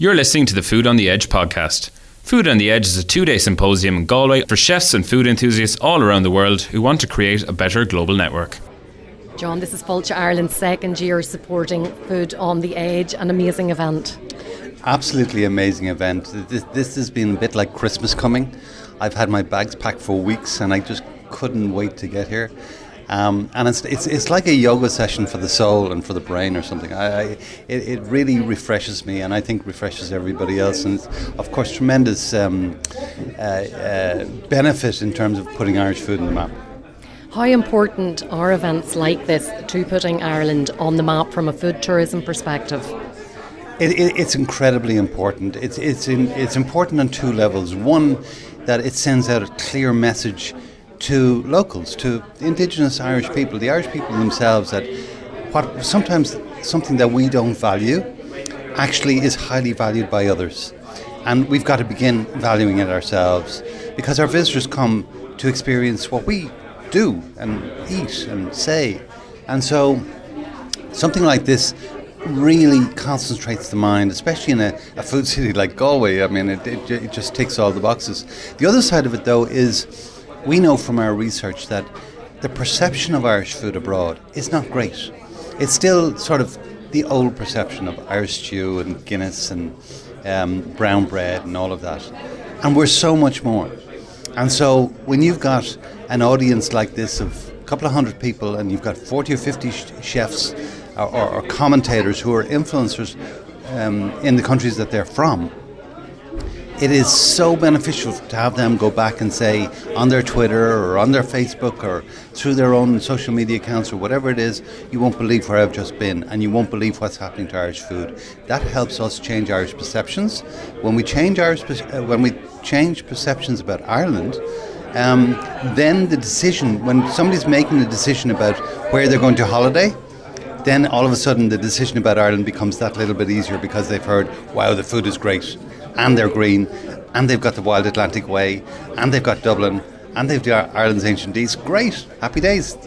You're listening to the Food on the Edge podcast. Food on the Edge is a two day symposium in Galway for chefs and food enthusiasts all around the world who want to create a better global network. John, this is Fáilte Ireland's second year supporting Food on the Edge, an amazing event. Absolutely amazing event. This, this has been a bit like Christmas coming. I've had my bags packed for weeks and I just couldn't wait to get here. Um, and it's, it's, it's like a yoga session for the soul and for the brain or something. I, I, it, it really refreshes me and I think refreshes everybody else. And of course, tremendous um, uh, uh, benefit in terms of putting Irish food on the map. How important are events like this to putting Ireland on the map from a food tourism perspective? It, it, it's incredibly important. It's, it's, in, it's important on two levels. One, that it sends out a clear message to locals, to indigenous Irish people, the Irish people themselves, that what sometimes something that we don't value actually is highly valued by others. And we've got to begin valuing it ourselves because our visitors come to experience what we do and eat and say. And so something like this really concentrates the mind, especially in a, a food city like Galway. I mean, it, it, it just ticks all the boxes. The other side of it, though, is we know from our research that the perception of Irish food abroad is not great. It's still sort of the old perception of Irish stew and Guinness and um, brown bread and all of that. And we're so much more. And so when you've got an audience like this of a couple of hundred people and you've got 40 or 50 sh- chefs or, or, or, commentators who are influencers um, in the countries that they're from, it is so beneficial to have them go back and say on their Twitter or on their Facebook or through their own social media accounts or whatever it is, you won't believe where I've just been and you won't believe what's happening to Irish food. That helps us change Irish perceptions. When we change Irish, uh, when we change perceptions about Ireland, um, then the decision, when somebody's making a decision about where they're going to holiday, then all of a sudden the decision about Ireland becomes that little bit easier because they've heard, wow, the food is great and they're green, and they've got the Wild Atlantic Way, and they've got Dublin, and they've got Ireland's Ancient East. Great, happy days.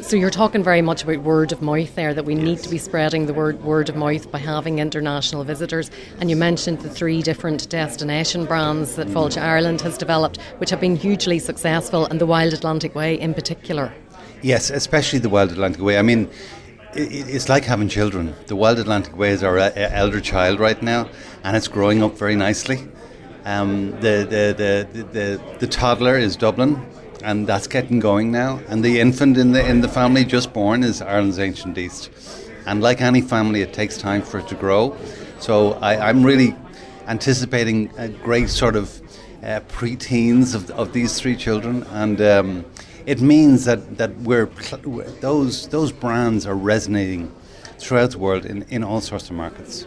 So you're talking very much about word of mouth there, that we yes. need to be spreading the word word of mouth by having international visitors. And you mentioned the three different destination brands that Fáilte mm-hmm. Ireland has developed, which have been hugely successful, and the Wild Atlantic Way in particular. Yes, especially the Wild Atlantic Way. I mean, it's like having children. The Wild Atlantic Way is our uh, elder child right now, and it's growing up very nicely. Um, the, the, the, the, the toddler is Dublin, and that's getting going now. And the infant in the in the family just born is Ireland's Ancient East. And like any family, it takes time for it to grow. So I, am really anticipating a great sort of uh, pre-teens of, of these three children, and um, it means that, that we're those those brands are resonating throughout the world in, in all sorts of markets.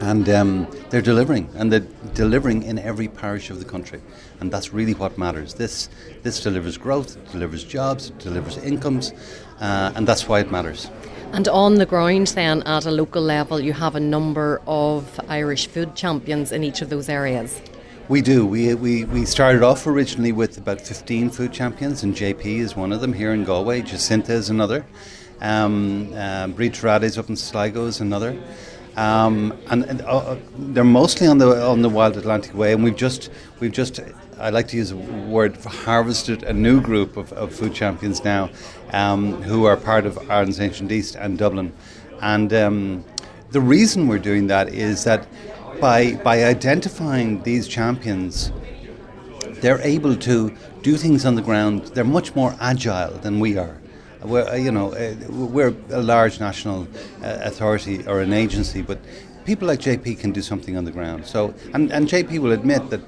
And um, they're delivering, and they're delivering in every parish of the country, and that's really what matters. This this delivers growth, it delivers jobs, it delivers incomes, uh, and that's why it matters. And on the ground, then, at a local level, you have a number of Irish food champions in each of those areas. We do. We, we, we started off originally with about 15 food champions, and JP is one of them here in Galway. Jacinta is another. Um, uh, is up in Sligo is another. Um, and, and uh, they're mostly on the on the Wild Atlantic Way, and we've just we've just I like to use a word harvested a new group of, of food champions now, um, who are part of Ireland's Ancient East and Dublin, and um, the reason we're doing that is that by by identifying these champions, they're able to do things on the ground. They're much more agile than we are. We're, uh, you know, uh, we're a large national uh, authority or an agency, but people like JP can do something on the ground. So, and, and JP will admit that,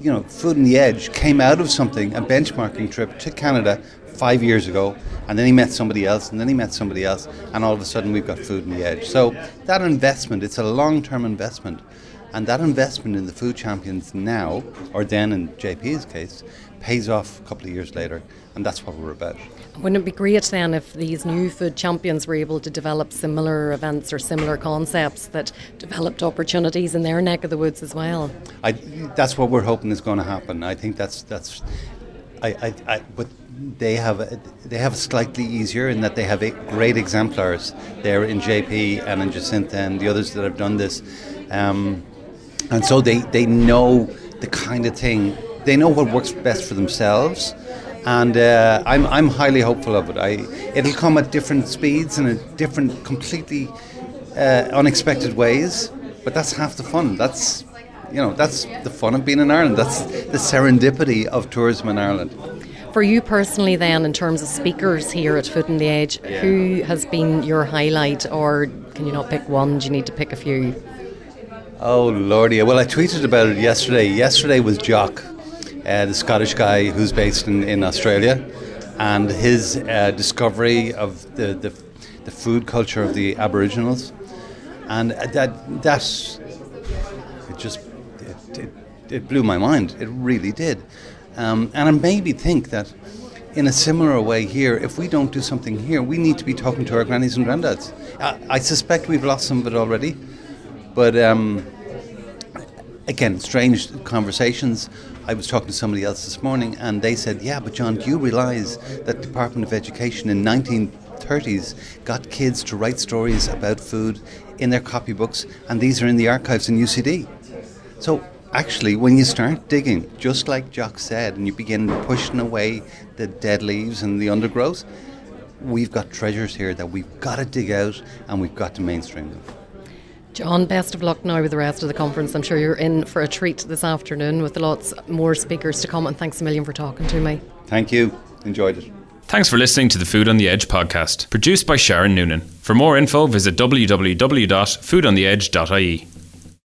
you know, Food on the Edge came out of something, a benchmarking trip to Canada five years ago, and then he met somebody else, and then he met somebody else, and all of a sudden we've got Food on the Edge. So that investment, it's a long-term investment. And that investment in the food champions now, or then in JP's case, pays off a couple of years later, and that's what we're about. Wouldn't it be great then if these new food champions were able to develop similar events or similar concepts that developed opportunities in their neck of the woods as well? I, that's what we're hoping is going to happen. I think that's that's, I, I, I but they have a, they have slightly easier in that they have great exemplars there in JP and in Jacinta and the others that have done this. Um, and so they, they know the kind of thing, they know what works best for themselves. And uh, I'm, I'm highly hopeful of it. I, it'll come at different speeds and at different, completely uh, unexpected ways, but that's half the fun. That's you know that's the fun of being in Ireland. That's the serendipity of tourism in Ireland. For you personally, then, in terms of speakers here at Food on the Edge, yeah. who has been your highlight, or can you not pick one? Do you need to pick a few? Oh lordy! Well, I tweeted about it yesterday. Yesterday was Jock, uh, the Scottish guy who's based in, in Australia, and his uh, discovery of the, the, the food culture of the Aboriginals, and that that it just it, it, it blew my mind. It really did, um, and it made me think that. In a similar way here, if we don't do something here, we need to be talking to our grannies and granddads. I, I suspect we've lost some of it already, but um, again, strange conversations. I was talking to somebody else this morning, and they said, "Yeah, but John, do you realise that the Department of Education in 1930s got kids to write stories about food in their copybooks, and these are in the archives in UCD." So actually, when you start digging, just like Jock said, and you begin pushing away the dead leaves and the undergrowth, we've got treasures here that we've got to dig out and we've got to mainstream them. John, best of luck now with the rest of the conference. I'm sure you're in for a treat this afternoon with lots more speakers to come. And thanks a million for talking to me. Thank you. Enjoyed it. Thanks for listening to the Food on the Edge podcast, produced by Sharon Noonan. For more info, visit www.foodontheedge.ie.